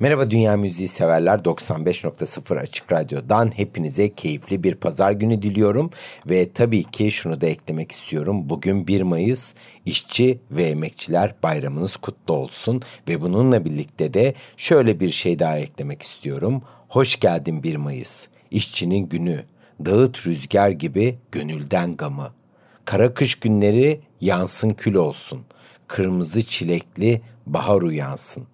Merhaba Dünya Müziği severler 95.0 Açık Radyo'dan hepinize keyifli bir pazar günü diliyorum ve tabii ki şunu da eklemek istiyorum. Bugün 1 Mayıs İşçi ve Emekçiler Bayramınız kutlu olsun ve bununla birlikte de şöyle bir şey daha eklemek istiyorum. Hoş geldin 1 Mayıs. İşçinin günü, dağıt rüzgar gibi gönülden gamı. Kara kış günleri yansın kül olsun. Kırmızı çilekli bahar uyansın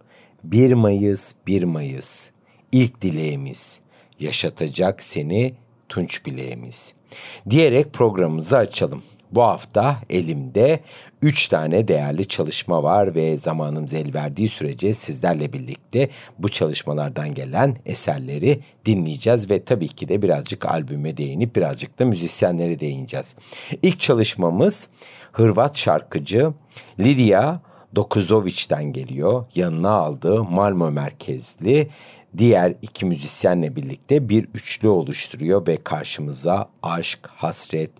1 Mayıs 1 Mayıs ilk dileğimiz yaşatacak seni tunç bileğimiz diyerek programımızı açalım. Bu hafta elimde 3 tane değerli çalışma var ve zamanımız el verdiği sürece sizlerle birlikte bu çalışmalardan gelen eserleri dinleyeceğiz ve tabii ki de birazcık albüme değinip birazcık da müzisyenlere değineceğiz. İlk çalışmamız Hırvat şarkıcı Lydia Dokuzoviç'ten geliyor. Yanına aldığı Malmo merkezli diğer iki müzisyenle birlikte bir üçlü oluşturuyor ve karşımıza aşk, hasret,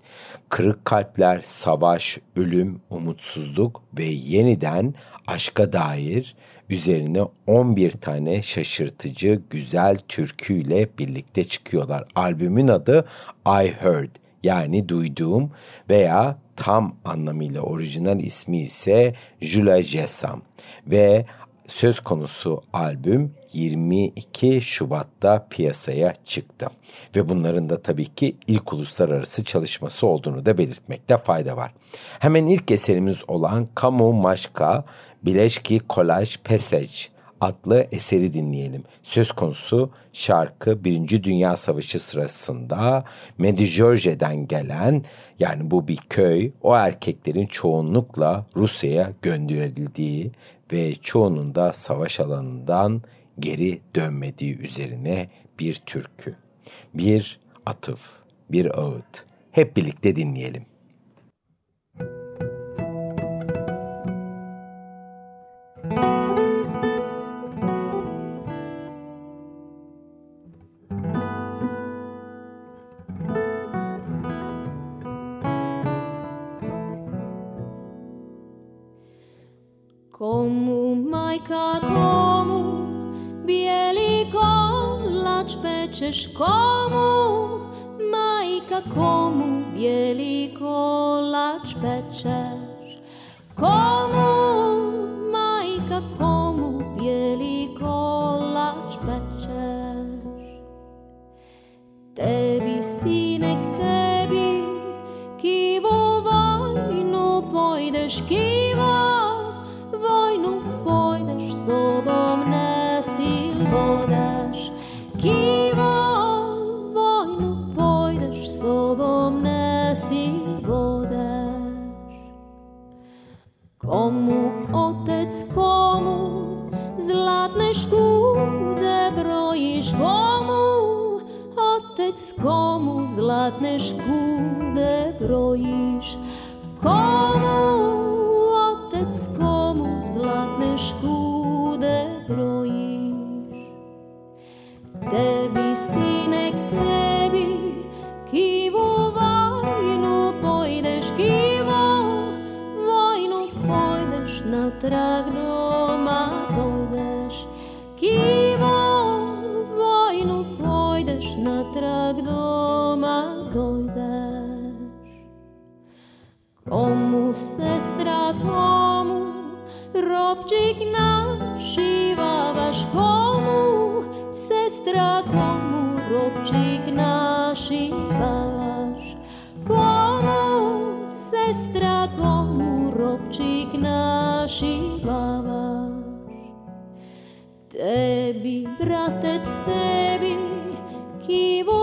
kırık kalpler, savaş, ölüm, umutsuzluk ve yeniden aşka dair üzerine 11 tane şaşırtıcı güzel türküyle birlikte çıkıyorlar. Albümün adı I Heard yani duyduğum veya tam anlamıyla orijinal ismi ise Jula Jessam ve söz konusu albüm 22 Şubat'ta piyasaya çıktı. Ve bunların da tabii ki ilk uluslararası çalışması olduğunu da belirtmekte fayda var. Hemen ilk eserimiz olan Kamu Maşka Bileşki Kolaj Passage adlı eseri dinleyelim. Söz konusu şarkı Birinci Dünya Savaşı sırasında Medjugorje'den gelen yani bu bir köy o erkeklerin çoğunlukla Rusya'ya gönderildiği ve çoğunun da savaş alanından geri dönmediği üzerine bir türkü. Bir atıf, bir ağıt. Hep birlikte dinleyelim. Олешку, де броїш гому, Отецькому златнешку, де броїш кому. kattet stäbi kivo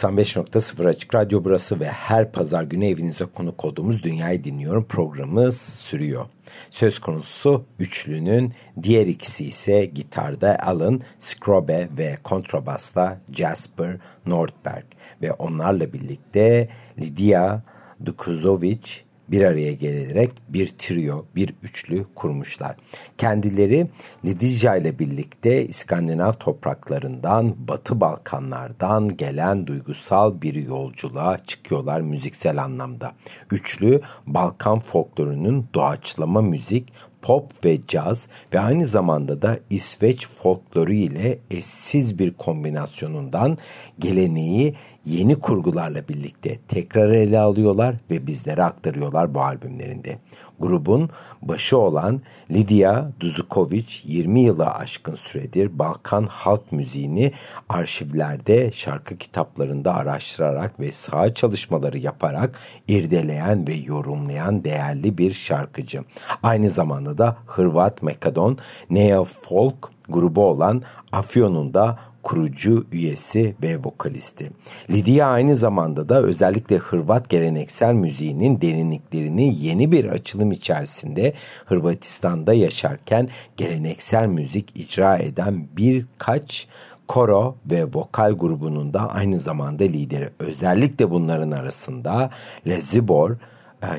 95.0 Açık Radyo burası ve her pazar günü evinize konuk olduğumuz Dünyayı Dinliyorum programımız sürüyor. Söz konusu üçlünün diğer ikisi ise gitarda Alan Skrobe ve kontrabasta Jasper Nordberg ve onlarla birlikte Lidia Dukuzovic bir araya gelerek bir trio, bir üçlü kurmuşlar. Kendileri Lidija ile birlikte İskandinav topraklarından, Batı Balkanlardan gelen duygusal bir yolculuğa çıkıyorlar müziksel anlamda. Üçlü Balkan folklorunun doğaçlama müzik, pop ve caz ve aynı zamanda da İsveç folkloru ile eşsiz bir kombinasyonundan geleneği yeni kurgularla birlikte tekrar ele alıyorlar ve bizlere aktarıyorlar bu albümlerinde. Grubun başı olan Lidia Duzukovic 20 yılı aşkın süredir Balkan halk müziğini arşivlerde, şarkı kitaplarında araştırarak ve saha çalışmaları yaparak irdeleyen ve yorumlayan değerli bir şarkıcı. Aynı zamanda da Hırvat Mekadon Neo Folk grubu olan Afyon'un da kurucu üyesi ve vokalisti. Lidia aynı zamanda da özellikle Hırvat geleneksel müziğinin derinliklerini yeni bir açılım içerisinde Hırvatistan'da yaşarken geleneksel müzik icra eden birkaç koro ve vokal grubunun da aynı zamanda lideri. Özellikle bunların arasında Lezibor,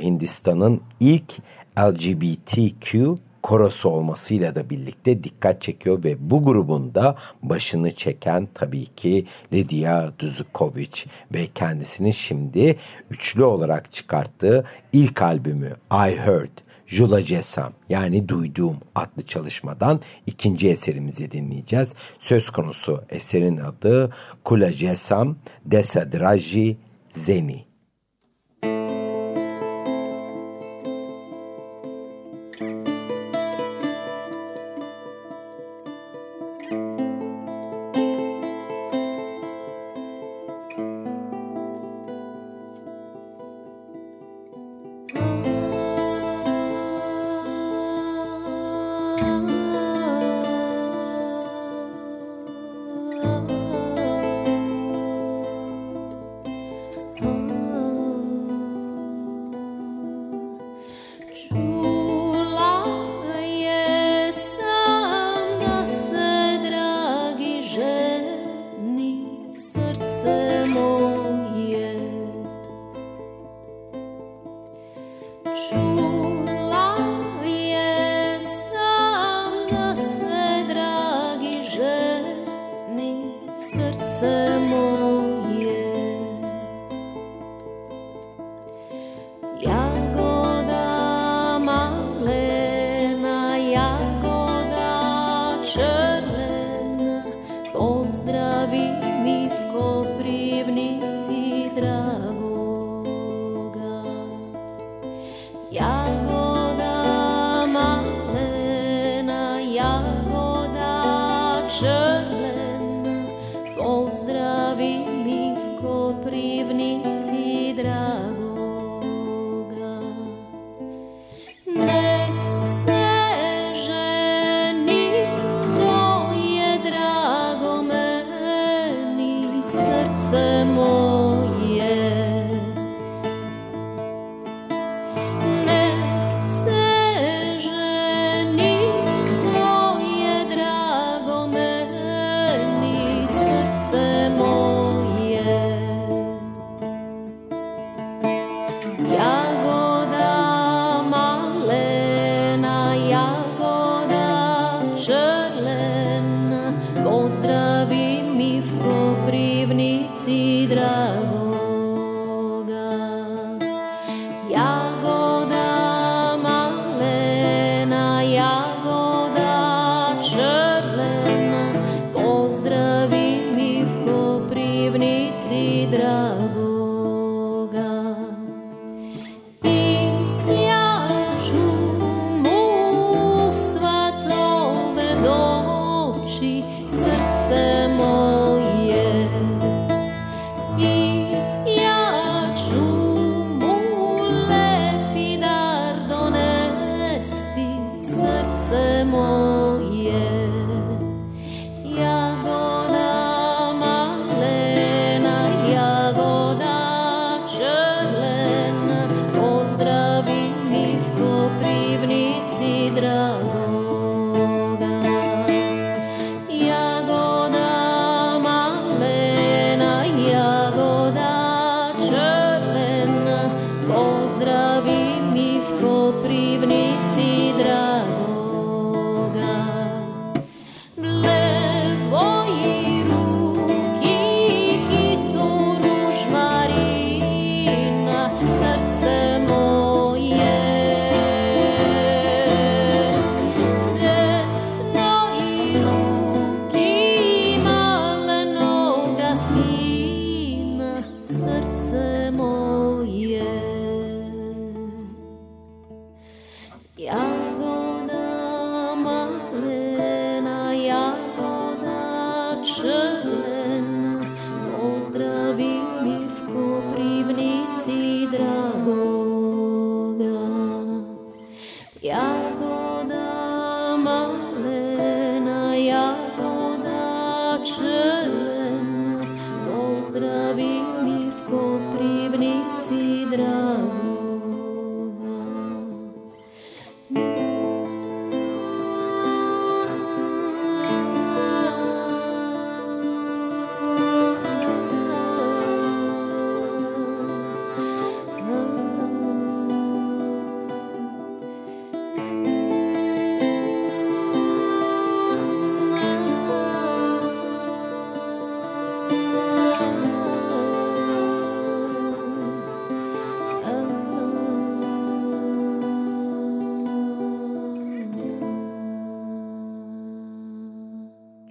Hindistan'ın ilk LGBTQ korosu olmasıyla da birlikte dikkat çekiyor ve bu grubun da başını çeken tabii ki Lidia Duzukovic ve kendisini şimdi üçlü olarak çıkarttığı ilk albümü I Heard Jula Cesam yani Duyduğum adlı çalışmadan ikinci eserimizi dinleyeceğiz. Söz konusu eserin adı Kula Cesam Desadraji Zeni.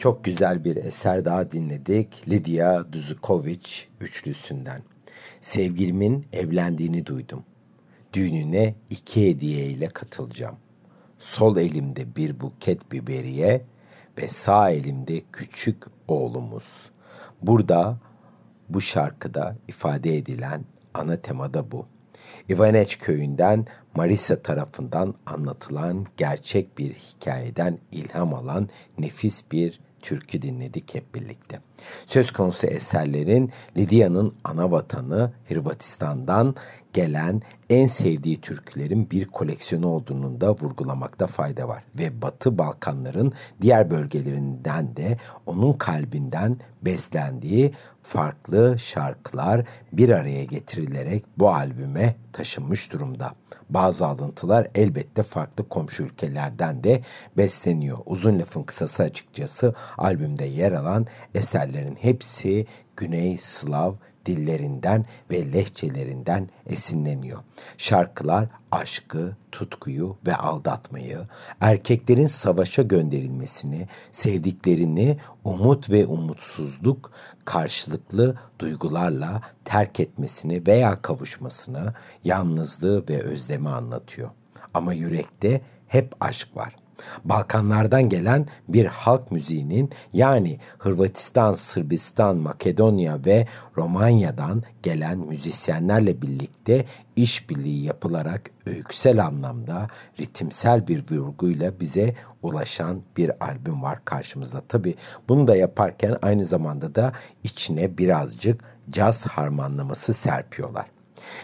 Çok güzel bir eser daha dinledik. Lidia Duzukovic üçlüsünden. Sevgilimin evlendiğini duydum. Düğününe iki hediye ile katılacağım. Sol elimde bir buket biberiye ve sağ elimde küçük oğlumuz. Burada bu şarkıda ifade edilen ana temada bu. Ivaneç köyünden Marisa tarafından anlatılan gerçek bir hikayeden ilham alan nefis bir türkü dinledik hep birlikte. Söz konusu eserlerin Lidya'nın ana vatanı Hırvatistan'dan gelen en sevdiği türkülerin bir koleksiyonu olduğunu da vurgulamakta fayda var. Ve Batı Balkanların diğer bölgelerinden de onun kalbinden beslendiği farklı şarkılar bir araya getirilerek bu albüme taşınmış durumda. Bazı alıntılar elbette farklı komşu ülkelerden de besleniyor. Uzun lafın kısası açıkçası albümde yer alan eserlerin hepsi Güney Slav dillerinden ve lehçelerinden esinleniyor. Şarkılar aşkı, tutkuyu ve aldatmayı, erkeklerin savaşa gönderilmesini, sevdiklerini umut ve umutsuzluk karşılıklı duygularla terk etmesini veya kavuşmasını, yalnızlığı ve özlemi anlatıyor. Ama yürekte hep aşk var. Balkanlardan gelen bir halk müziğinin yani Hırvatistan, Sırbistan, Makedonya ve Romanya'dan gelen müzisyenlerle birlikte işbirliği yapılarak öyküsel anlamda ritimsel bir vurguyla bize ulaşan bir albüm var karşımızda. Tabi bunu da yaparken aynı zamanda da içine birazcık caz harmanlaması serpiyorlar.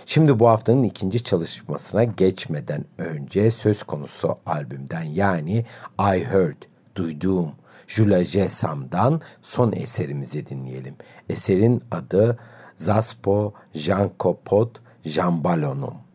Şimdi bu haftanın ikinci çalışmasına geçmeden önce söz konusu albümden yani I Heard, Duyduğum, Jula Jesam'dan son eserimizi dinleyelim. Eserin adı Zaspo Janko Pod Jambalonum.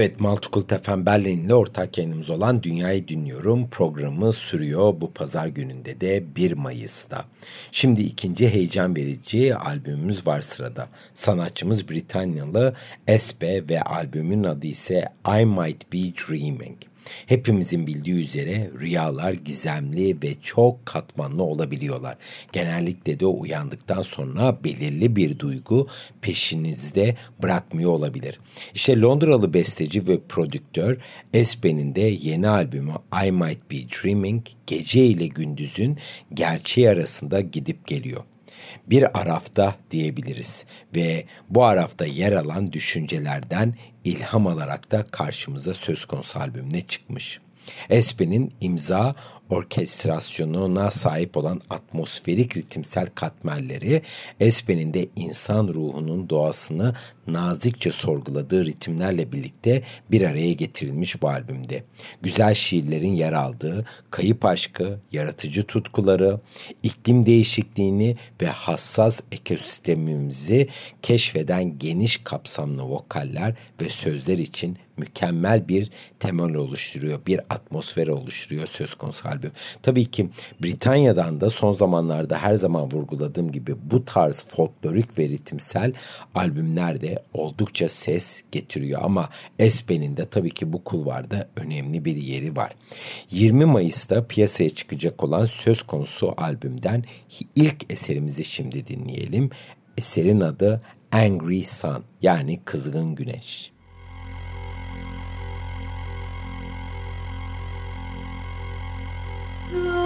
Evet Multicult FM Berlin ile ortak yayınımız olan Dünyayı Dinliyorum programı sürüyor bu pazar gününde de 1 Mayıs'ta. Şimdi ikinci heyecan verici albümümüz var sırada. Sanatçımız Britanyalı Espe ve albümün adı ise I Might Be Dreaming. Hepimizin bildiği üzere rüyalar gizemli ve çok katmanlı olabiliyorlar. Genellikle de uyandıktan sonra belirli bir duygu peşinizde bırakmıyor olabilir. İşte Londralı besteci ve prodüktör Espen'in de yeni albümü I Might Be Dreaming gece ile gündüzün gerçeği arasında gidip geliyor bir arafta diyebiliriz ve bu arafta yer alan düşüncelerden ilham alarak da karşımıza söz konusu albümüne çıkmış. Espen'in imza orkestrasyonuna sahip olan atmosferik ritimsel katmerleri Espen'in de insan ruhunun doğasını nazikçe sorguladığı ritimlerle birlikte bir araya getirilmiş bu albümde. Güzel şiirlerin yer aldığı, kayıp aşkı, yaratıcı tutkuları, iklim değişikliğini ve hassas ekosistemimizi keşfeden geniş kapsamlı vokaller ve sözler için mükemmel bir temel oluşturuyor, bir atmosfer oluşturuyor söz konusu albüm. Tabii ki Britanya'dan da son zamanlarda her zaman vurguladığım gibi bu tarz folklorik ve ritimsel albümler de oldukça ses getiriyor ama Espen'in de tabii ki bu kulvarda önemli bir yeri var. 20 Mayıs'ta piyasaya çıkacak olan söz konusu albümden ilk eserimizi şimdi dinleyelim. Eserin adı Angry Sun yani Kızgın Güneş. lost.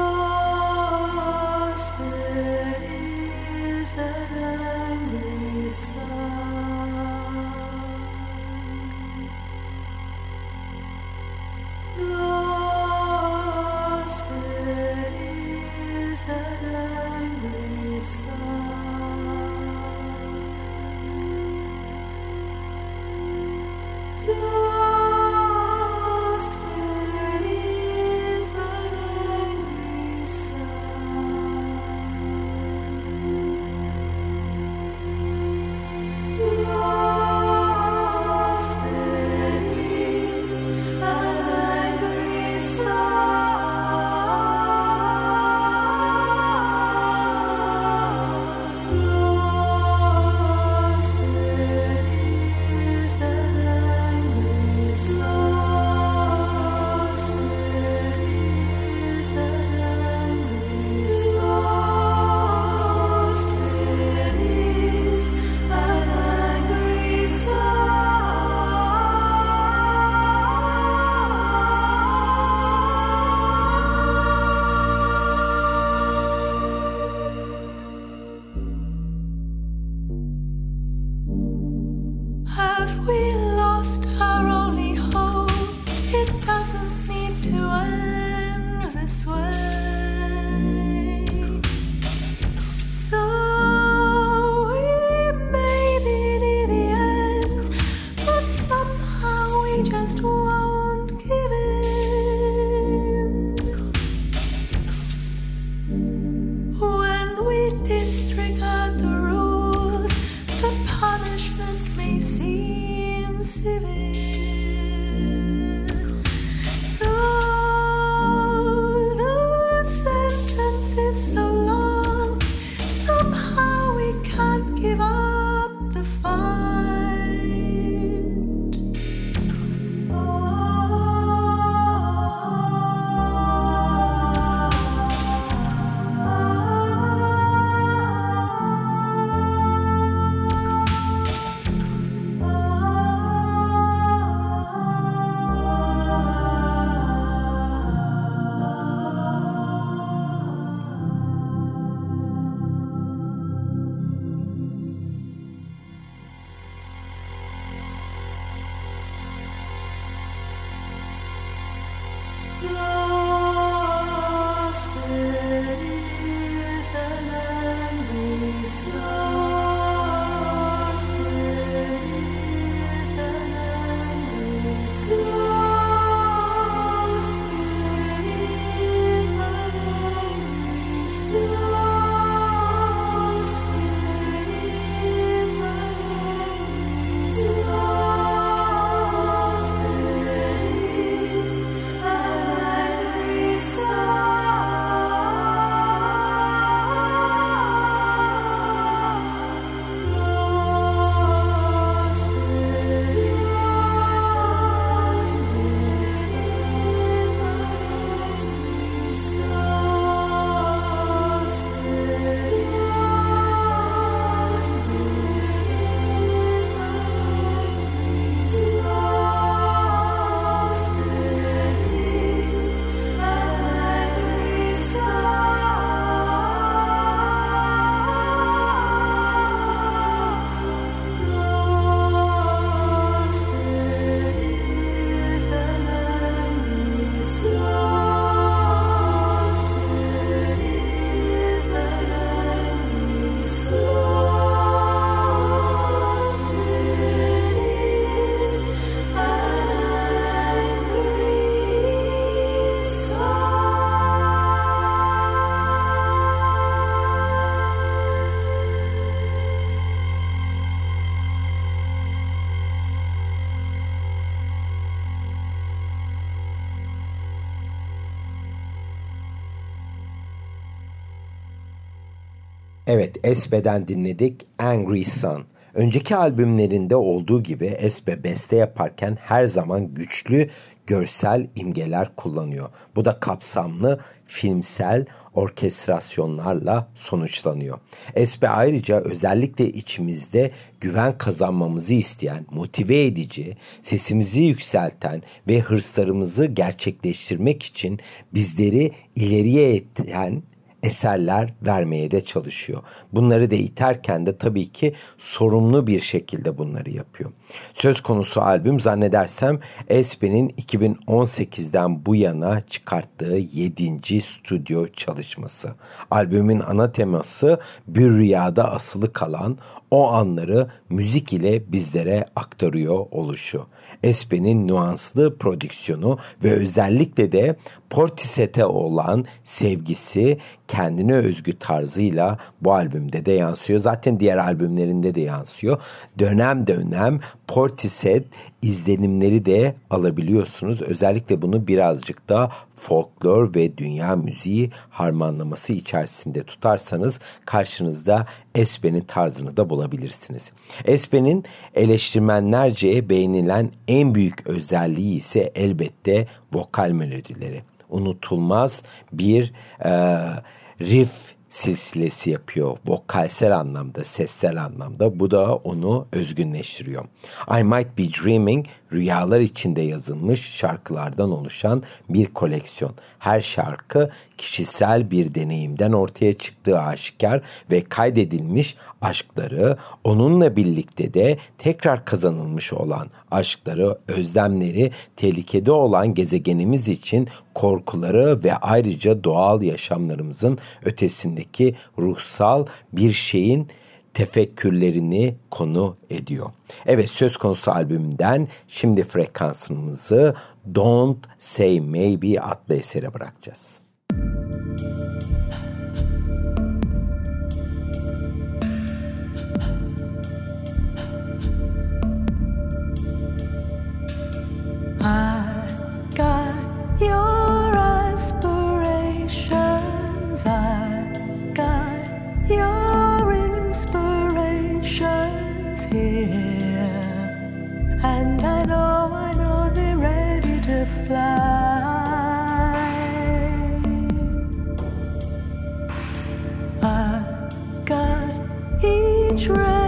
Evet Esbe'den dinledik Angry Sun. Önceki albümlerinde olduğu gibi Esbe beste yaparken her zaman güçlü görsel imgeler kullanıyor. Bu da kapsamlı filmsel orkestrasyonlarla sonuçlanıyor. Esbe ayrıca özellikle içimizde güven kazanmamızı isteyen, motive edici, sesimizi yükselten ve hırslarımızı gerçekleştirmek için bizleri ileriye iten eserler vermeye de çalışıyor. Bunları da iterken de tabii ki sorumlu bir şekilde bunları yapıyor. Söz konusu albüm zannedersem Espe'nin 2018'den bu yana çıkarttığı 7. stüdyo çalışması. Albümün ana teması bir rüyada asılı kalan o anları müzik ile bizlere aktarıyor oluşu. Espe'nin nuanslı prodüksiyonu ve özellikle de Portishead'e olan sevgisi kendine özgü tarzıyla bu albümde de yansıyor. Zaten diğer albümlerinde de yansıyor. Dönem dönem Portishead izlenimleri de alabiliyorsunuz. Özellikle bunu birazcık da folklor ve dünya müziği harmanlaması içerisinde tutarsanız karşınızda Espe'nin tarzını da bulabilirsiniz. Espe'nin eleştirmenlerce beğenilen en büyük özelliği ise elbette vokal melodileri. Unutulmaz bir e, riff silsilesi yapıyor. Vokalsel anlamda, sessel anlamda. Bu da onu özgünleştiriyor. I Might Be Dreaming rüyalar içinde yazılmış şarkılardan oluşan bir koleksiyon. Her şarkı kişisel bir deneyimden ortaya çıktığı aşikar ve kaydedilmiş aşkları, onunla birlikte de tekrar kazanılmış olan aşkları, özlemleri, tehlikede olan gezegenimiz için korkuları ve ayrıca doğal yaşamlarımızın ötesindeki ruhsal bir şeyin tefekkürlerini konu ediyor. Evet söz konusu albümden şimdi frekansımızı Don't Say Maybe adlı esere bırakacağız. fly. I got each.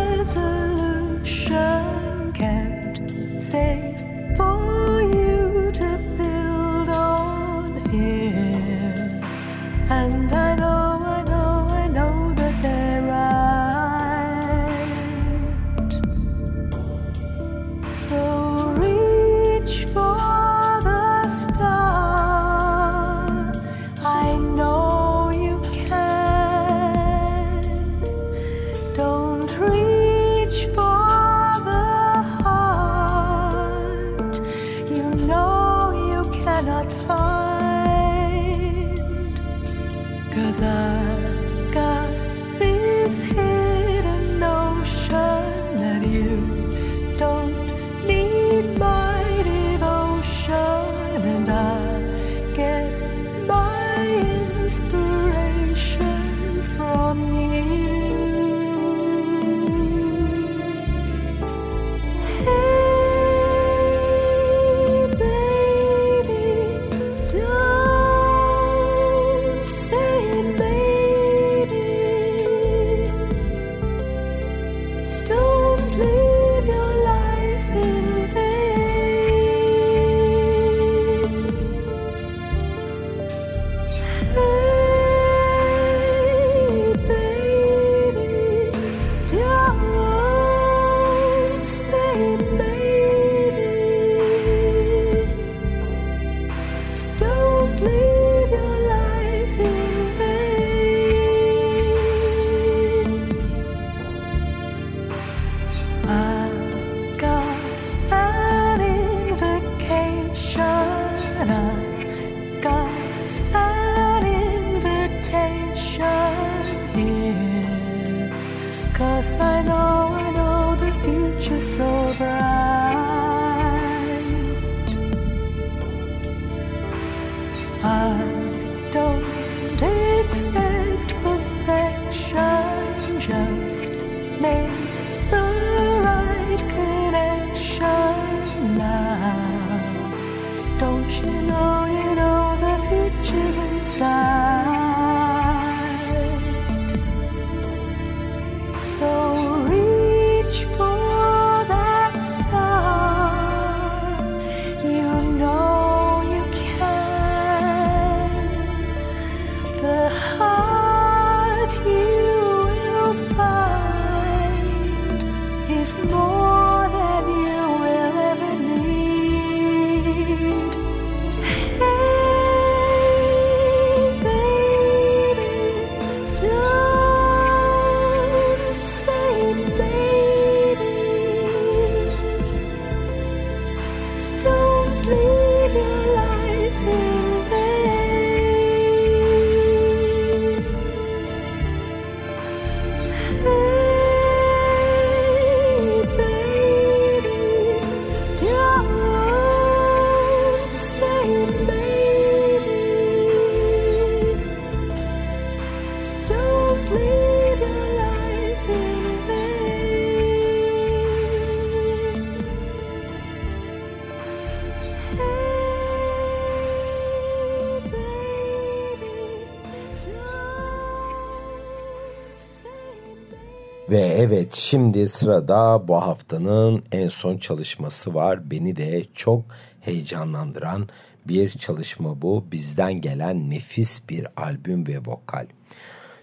Evet şimdi sırada bu haftanın en son çalışması var. Beni de çok heyecanlandıran bir çalışma bu. Bizden gelen nefis bir albüm ve vokal.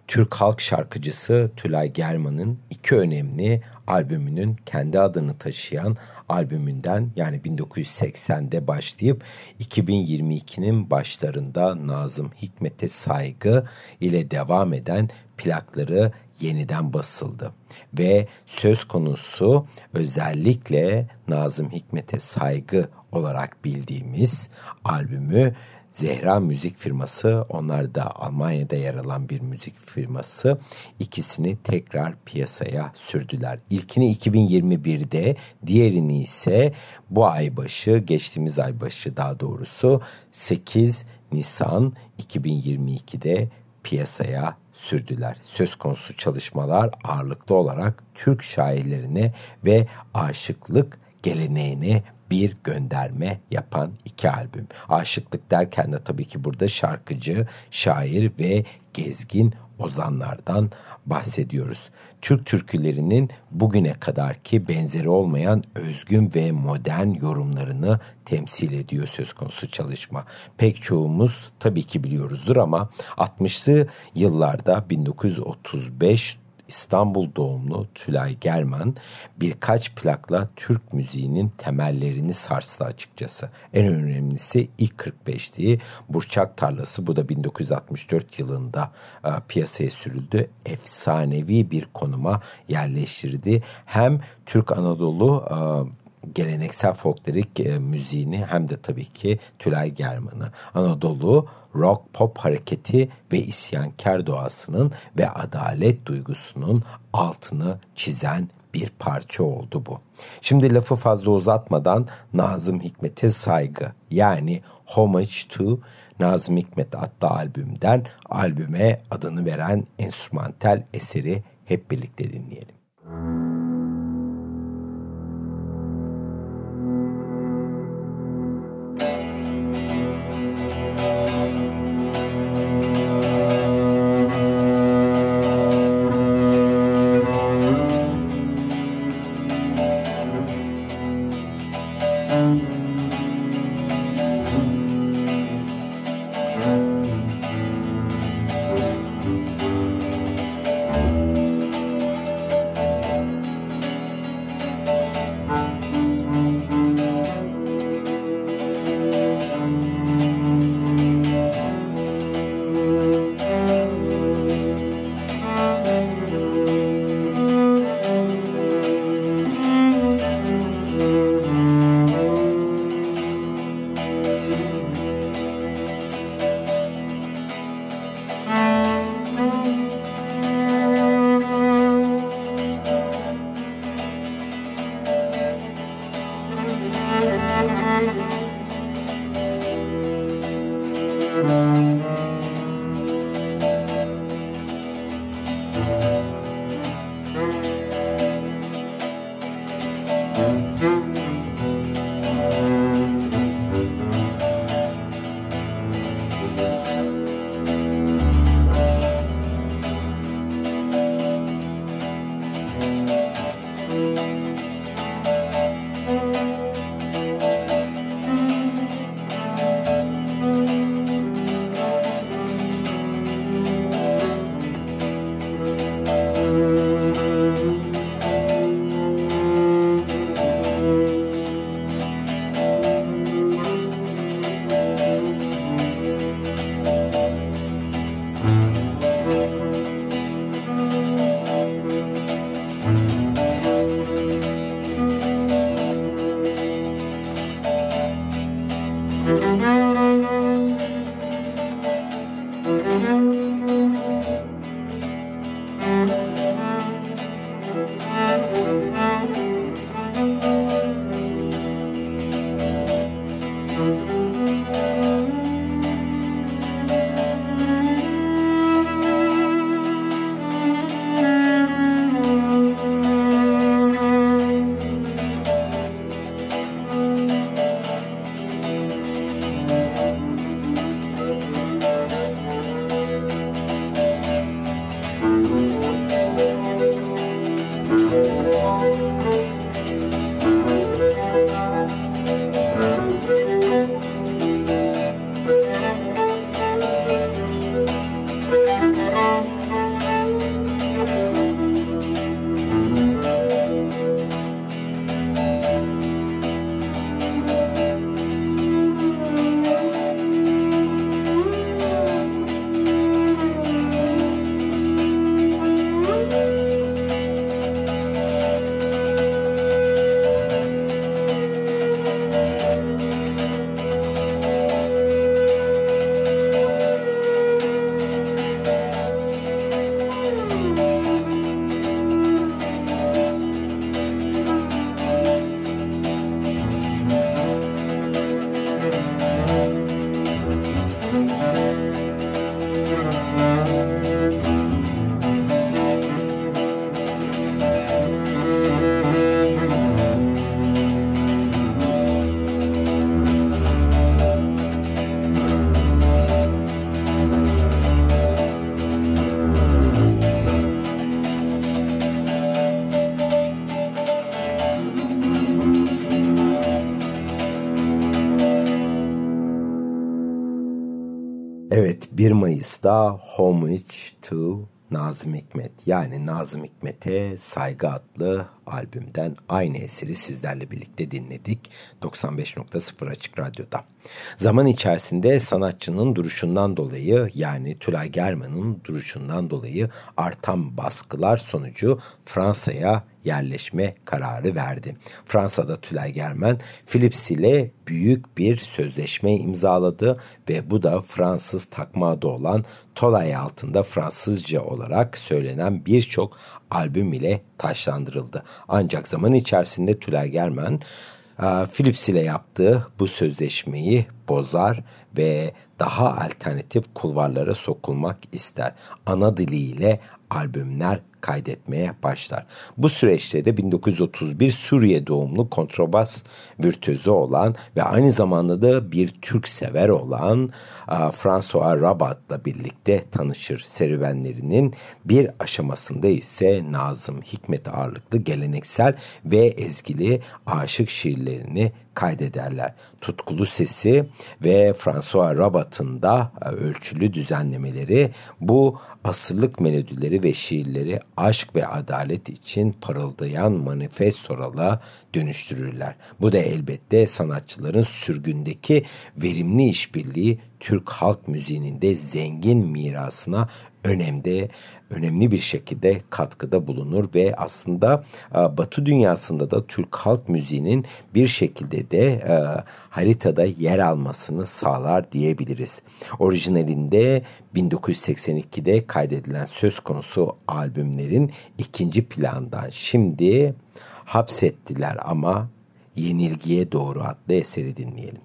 Türk halk şarkıcısı Tülay German'ın iki önemli albümünün kendi adını taşıyan albümünden yani 1980'de başlayıp 2022'nin başlarında Nazım Hikmet'e saygı ile devam eden plakları yeniden basıldı. Ve söz konusu özellikle Nazım Hikmet'e saygı olarak bildiğimiz albümü Zehra Müzik firması, onlar da Almanya'da yer alan bir müzik firması. ikisini tekrar piyasaya sürdüler. İlkini 2021'de, diğerini ise bu ay başı, geçtiğimiz ay başı daha doğrusu 8 Nisan 2022'de piyasaya sürdüler. Söz konusu çalışmalar ağırlıklı olarak Türk şairlerine ve aşıklık geleneğine bir gönderme yapan iki albüm. Aşıklık derken de tabii ki burada şarkıcı, şair ve gezgin ozanlardan bahsediyoruz. Türk türkülerinin bugüne kadarki benzeri olmayan özgün ve modern yorumlarını temsil ediyor söz konusu çalışma. Pek çoğumuz tabii ki biliyoruzdur ama 60'lı yıllarda 1935 İstanbul doğumlu Tülay German birkaç plakla Türk müziğinin temellerini sarstı açıkçası. En önemlisi ilk 45'liği Burçak Tarlası bu da 1964 yılında e, piyasaya sürüldü. Efsanevi bir konuma yerleştirdi. Hem Türk Anadolu e, geleneksel folklorik e, müziğini hem de tabii ki Tülay German'ı Anadolu rock pop hareketi ve isyankar doğasının ve adalet duygusunun altını çizen bir parça oldu bu. Şimdi lafı fazla uzatmadan Nazım Hikmet'e saygı yani Homage to Nazım Hikmet adlı albümden albüme adını veren enstrümantal eseri hep birlikte dinleyelim. Evet 1 Mayıs'ta Homage to Nazım Hikmet yani Nazım Hikmet'e Saygı adlı albümden aynı eseri sizlerle birlikte dinledik 95.0 Açık Radyo'da. Zaman içerisinde sanatçının duruşundan dolayı yani Tülay German'ın duruşundan dolayı artan baskılar sonucu Fransa'ya yerleşme kararı verdi. Fransa'da Tülay Germen Philips ile büyük bir sözleşme imzaladı ve bu da Fransız takma adı olan Tolay altında Fransızca olarak söylenen birçok albüm ile taşlandırıldı. Ancak zaman içerisinde Tülay Germen Philips ile yaptığı bu sözleşmeyi bozar ve daha alternatif kulvarlara sokulmak ister. Ana diliyle albümler kaydetmeye başlar. Bu süreçte de 1931 Suriye doğumlu kontrabas virtüözü olan ve aynı zamanda da bir Türk sever olan François Rabat'la birlikte tanışır. Serüvenlerinin bir aşamasında ise Nazım Hikmet ağırlıklı geleneksel ve ezgili aşık şiirlerini kaydederler. Tutkulu sesi ve François Rabat'ın da e, ölçülü düzenlemeleri bu asırlık melodileri ve şiirleri aşk ve adalet için parıldayan manifestolara dönüştürürler. Bu da elbette sanatçıların sürgündeki verimli işbirliği Türk halk müziğinin de zengin mirasına önemde önemli bir şekilde katkıda bulunur ve aslında Batı dünyasında da Türk halk müziğinin bir şekilde de haritada yer almasını sağlar diyebiliriz. Orijinalinde 1982'de kaydedilen söz konusu albümlerin ikinci plandan şimdi hapsettiler ama yenilgiye doğru adlı eseri dinleyelim.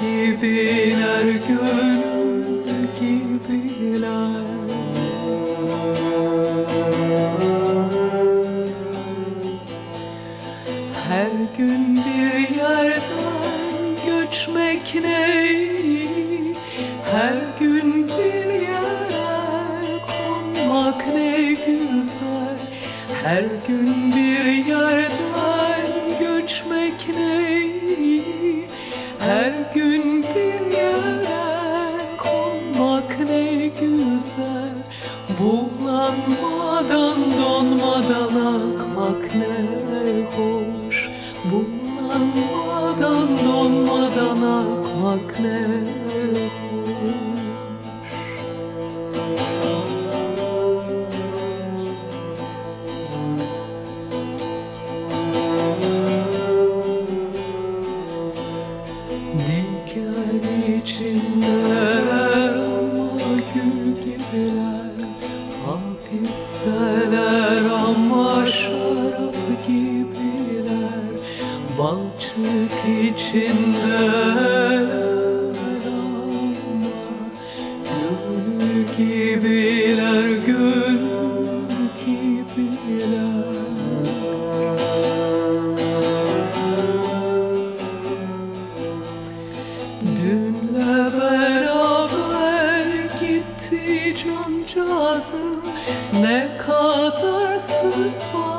gibiler gönül gibiler. Her gün bir yerden göçmek ne Her gün bir yere konmak ne güzel. Her gün Dikkat içindeler ama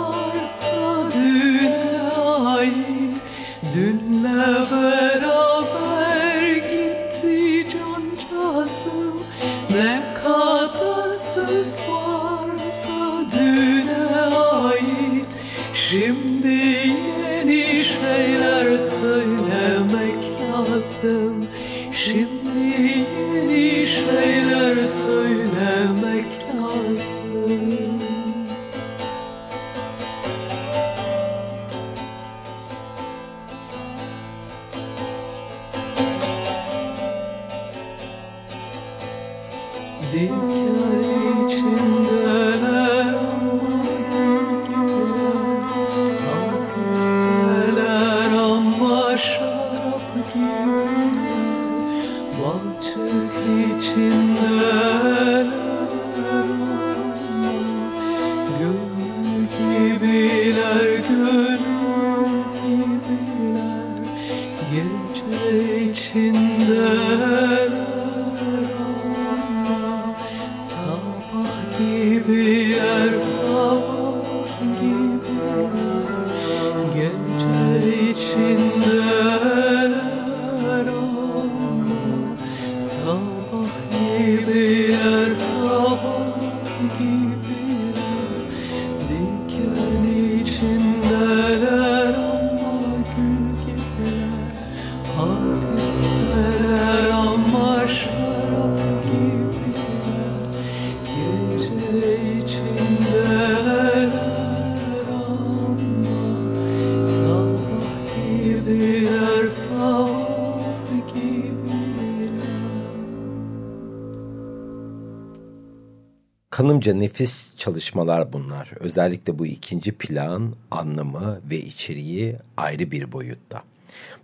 Kanımca nefis çalışmalar bunlar. Özellikle bu ikinci plan anlamı ve içeriği ayrı bir boyutta.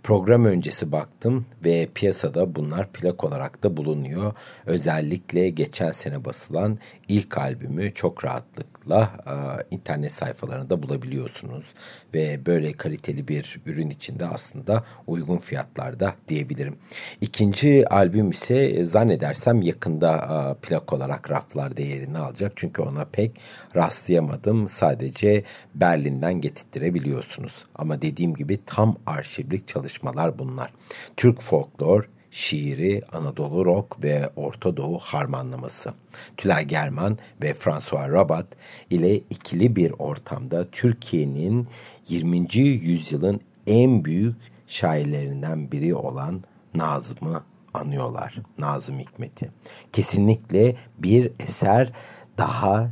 Program öncesi baktım ve piyasada bunlar plak olarak da bulunuyor. Özellikle geçen sene basılan ilk albümü çok rahatlıkla e, internet sayfalarında bulabiliyorsunuz. Ve böyle kaliteli bir ürün içinde aslında uygun fiyatlarda diyebilirim. İkinci albüm ise zannedersem yakında e, plak olarak raflarda yerini alacak. Çünkü ona pek rastlayamadım. Sadece Berlin'den getirtirebiliyorsunuz. Ama dediğim gibi tam arşivlik çalışmalar bunlar. Türk folklor, şiiri, Anadolu rock ve Orta Doğu harmanlaması. Tülay German ve François Rabat ile ikili bir ortamda Türkiye'nin 20. yüzyılın en büyük şairlerinden biri olan Nazım'ı anıyorlar. Nazım Hikmet'i. Kesinlikle bir eser daha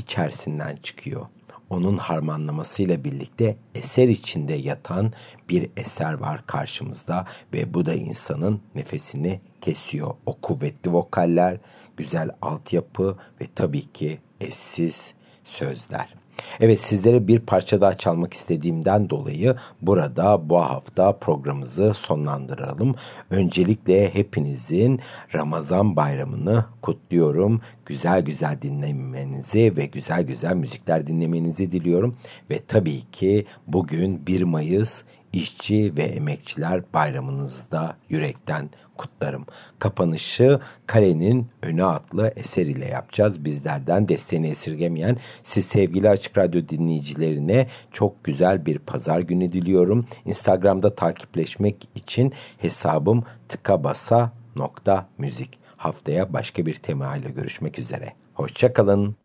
içerisinden çıkıyor. Onun harmanlamasıyla birlikte eser içinde yatan bir eser var karşımızda ve bu da insanın nefesini kesiyor. O kuvvetli vokaller, güzel altyapı ve tabii ki eşsiz sözler. Evet sizlere bir parça daha çalmak istediğimden dolayı burada bu hafta programımızı sonlandıralım. Öncelikle hepinizin Ramazan bayramını kutluyorum. Güzel güzel dinlemenizi ve güzel güzel müzikler dinlemenizi diliyorum. Ve tabii ki bugün 1 Mayıs İşçi ve Emekçiler Bayramınızda yürekten kutlarım. Kapanışı Kalenin Önü adlı eser ile yapacağız. Bizlerden desteğini esirgemeyen siz sevgili Açık Radyo dinleyicilerine çok güzel bir pazar günü diliyorum. Instagram'da takipleşmek için hesabım tıkabasa.müzik. Haftaya başka bir temayla görüşmek üzere. Hoşçakalın.